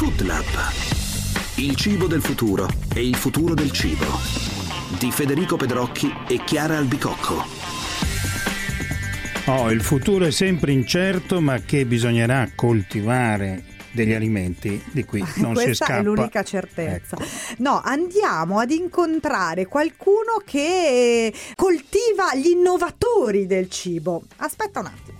Food Lab. Il cibo del futuro e il futuro del cibo. Di Federico Pedrocchi e Chiara Albicocco. Oh, il futuro è sempre incerto, ma che bisognerà coltivare degli alimenti di cui non si Questa scappa. è l'unica certezza. Ecco. No, andiamo ad incontrare qualcuno che coltiva gli innovatori del cibo. Aspetta un attimo.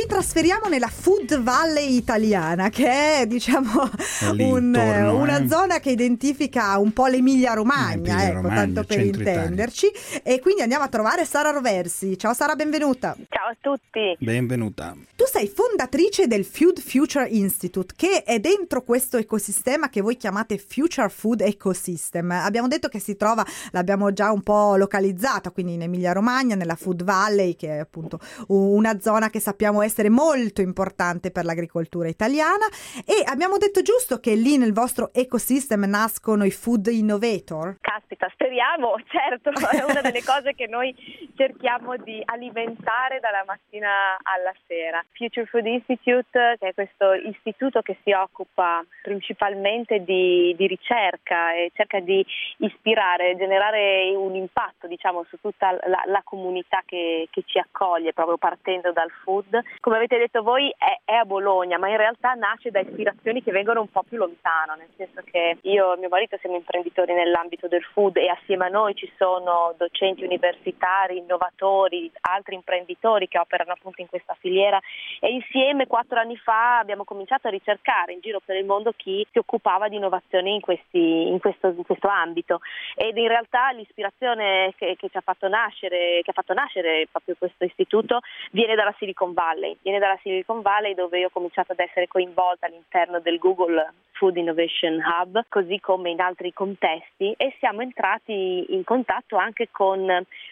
Ci trasferiamo nella Food Valley italiana, che è diciamo È un- intorno, una eh. zona che identifica un po' l'Emilia Romagna, ecco, tanto per centro Italia. intenderci. E quindi andiamo a trovare Sara Roversi. Ciao Sara, benvenuta. Ciao a tutti. Benvenuta. Tu sei fondatrice del Food Future Institute, che è dentro questo ecosistema che voi chiamate Future Food Ecosystem. Abbiamo detto che si trova, l'abbiamo già un po' localizzata, quindi in Emilia Romagna, nella Food Valley, che è appunto una zona che sappiamo essere molto importante per l'agricoltura italiana. E abbiamo detto giusto che lì nel vostro ecosystem nascono i food innovator. Caspita, speriamo, certo, è una delle cose che noi cerchiamo di alimentare dalla mattina alla sera. Future Food Institute, che è questo istituto che si occupa principalmente di, di ricerca e cerca di ispirare, generare un impatto diciamo, su tutta la, la comunità che, che ci accoglie, proprio partendo dal food. Come avete detto voi è, è a Bologna, ma in realtà nasce da ispirazioni che vengono un po' più lontano, nel senso che io e mio marito siamo imprenditori nell'ambito del food e assieme a noi ci sono docenti universitari, innovatori, altri imprenditori che operano appunto in questa filiera e insieme quattro anni fa abbiamo cominciato a ricercare in giro per il mondo chi si occupava di innovazione in, questi- in questo, in questo ambito. Ed in realtà l'ispirazione che, che ci ha fatto nascere, che ha fatto nascere proprio questo istituto viene dalla Silicon Valley, viene dalla Silicon Valley dove io ho cominciato ad essere coinvolta all'interno del Google Food Innovation Hub, così come in altri contesti e siamo entrati in contatto anche con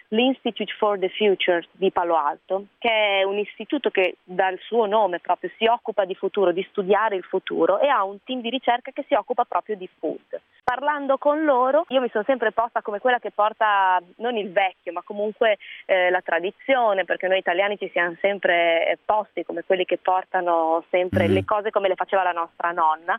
l'Institute for the Future di Palo Alto, che è un istituto che dal suo nome proprio si occupa di futuro, di studiare il futuro e ha un team di ricerca che si occupa proprio di food. Parlando con loro, io mi sono sempre posta come quella che porta non il vecchio, ma comunque eh, la tradizione, perché noi italiani ci siamo sempre eh, posti come quelli che portano sempre Mhm. le cose come le faceva la nostra nonna.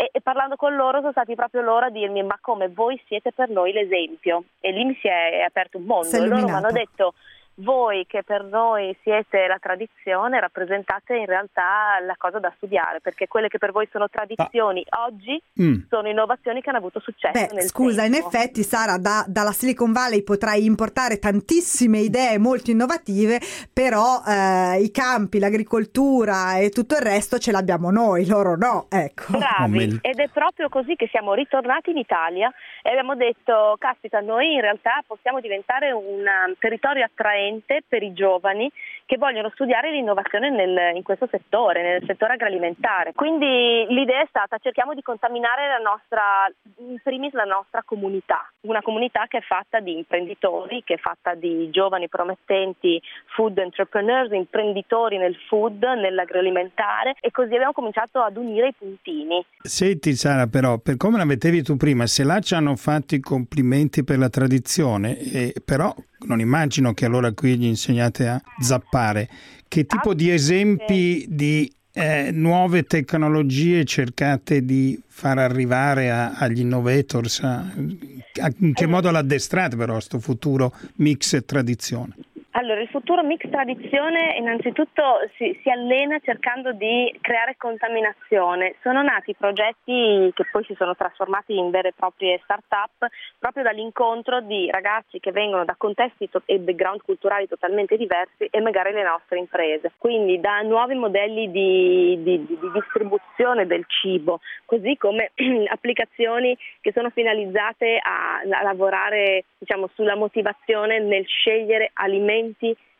E, e parlando con loro sono stati proprio loro a dirmi ma come voi siete per noi l'esempio? E lì mi si è aperto un mondo. E loro mi hanno detto voi che per noi siete la tradizione rappresentate in realtà la cosa da studiare perché quelle che per voi sono tradizioni oggi Mm. sono innovazioni che hanno avuto successo Beh, nel scusa, in tempo. effetti Sara, da- dalla Silicon Valley potrai importare tantissime idee molto innovative, però eh, i campi, l'agricoltura e tutto il resto ce l'abbiamo noi, loro no, ecco. Bravi, il- ed è proprio così che siamo ritornati in Italia e abbiamo detto, caspita, noi in realtà possiamo diventare un um, territorio attraente per i giovani che vogliono studiare l'innovazione nel- in questo settore, nel settore agroalimentare. Quindi l'idea è stata cerchiamo di contaminare la nostra, in primis la nostra comunità, una comunità che è fatta di imprenditori, che è fatta di giovani promettenti food entrepreneurs, imprenditori nel food, nell'agroalimentare e così abbiamo cominciato ad unire i puntini. Senti Sara, però, per come la mettevi tu prima, se là ci hanno fatto i complimenti per la tradizione, e, però non immagino che allora qui gli insegnate a zappare. Che tipo di esempi di eh, nuove tecnologie cercate di far arrivare a- agli innovators? A- a- in che modo l'addestrate però a sto futuro mix e tradizione? Allora, il futuro mix tradizione innanzitutto si, si allena cercando di creare contaminazione. Sono nati progetti che poi si sono trasformati in vere e proprie start-up proprio dall'incontro di ragazzi che vengono da contesti to- e background culturali totalmente diversi e magari le nostre imprese. Quindi da nuovi modelli di, di- di- di distribuzione del cibo, così come applicazioni che sono finalizzate a, a lavorare diciamo, sulla motivazione nel scegliere alimenti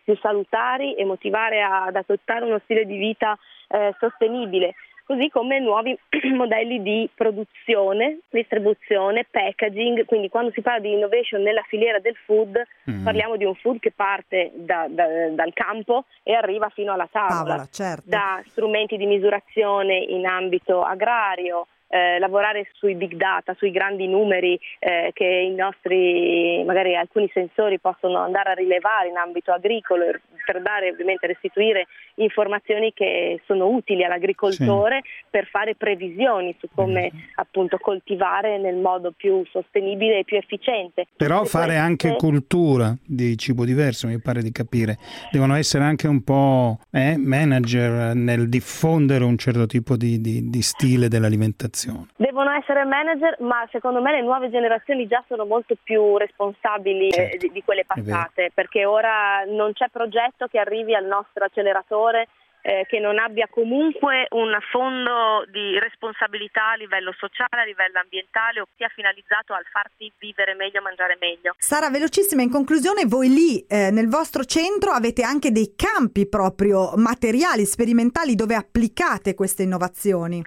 più salutari e motivare ad adottare uno stile di vita eh, sostenibile così come nuovi modelli di produzione, distribuzione, packaging, quindi quando si parla di innovation nella filiera del food Mm. parliamo di un food che parte da- da- dal campo e arriva fino alla tavola, Tavola, certo. da strumenti di misurazione in ambito agrario, eh, lavorare sui big data, sui grandi numeri eh, che i nostri, magari alcuni sensori possono andare a rilevare in ambito agricolo per dare ovviamente restituire informazioni che sono utili all'agricoltore sì. per fare previsioni su come appunto coltivare nel modo più sostenibile e più efficiente. Però fare queste... anche cultura di cibo diverso, mi pare di capire. Devono essere anche un po' eh, manager nel diffondere un certo tipo di, di, di stile dell'alimentazione. Devono essere manager, ma secondo me le nuove generazioni già sono molto più responsabili eh, certo. di, di, quelle passate, perché ora non c'è progetto che arrivi al nostro acceleratore eh, che non abbia comunque un fondo di responsabilità a livello sociale, a livello ambientale o sia finalizzato al farti vivere meglio, mangiare meglio. Sara, velocissima, in conclusione, voi lì eh, nel vostro centro avete anche dei campi proprio materiali, sperimentali dove applicate queste innovazioni.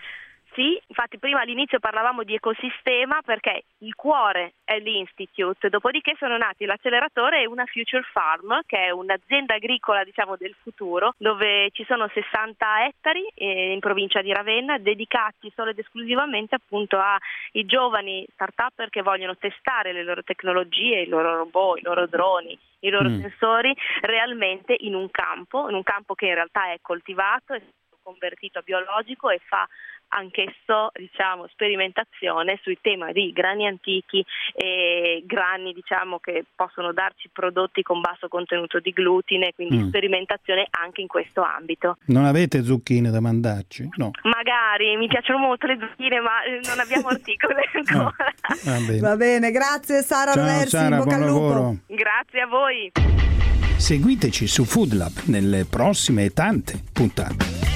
Sì, infatti prima all'inizio parlavamo di ecosistema perché il cuore è l'Institute, dopodiché sono nati l'acceleratore e una Future Farm che è un'azienda agricola diciamo del futuro dove ci sono 60 ettari eh, in provincia di Ravenna dedicati solo ed esclusivamente appunto ai giovani start-up che vogliono testare le loro tecnologie, i loro robot, i loro droni, i loro mm. sensori realmente in un campo, in un campo che in realtà è coltivato, è convertito a biologico e fa anch'esso diciamo, sperimentazione sui temi di grani antichi e grani diciamo, che possono darci prodotti con basso contenuto di glutine, quindi mm. sperimentazione anche in questo ambito. Non avete zucchine da mandarci? No. Magari, mi piacciono molto le zucchine, ma non abbiamo articoli ancora. No. Va, bene. Va bene, grazie Sara Ciao, Roversi, Sara, bocca al lupo. Grazie a voi. Seguiteci su Food Lab nelle prossime tante puntate.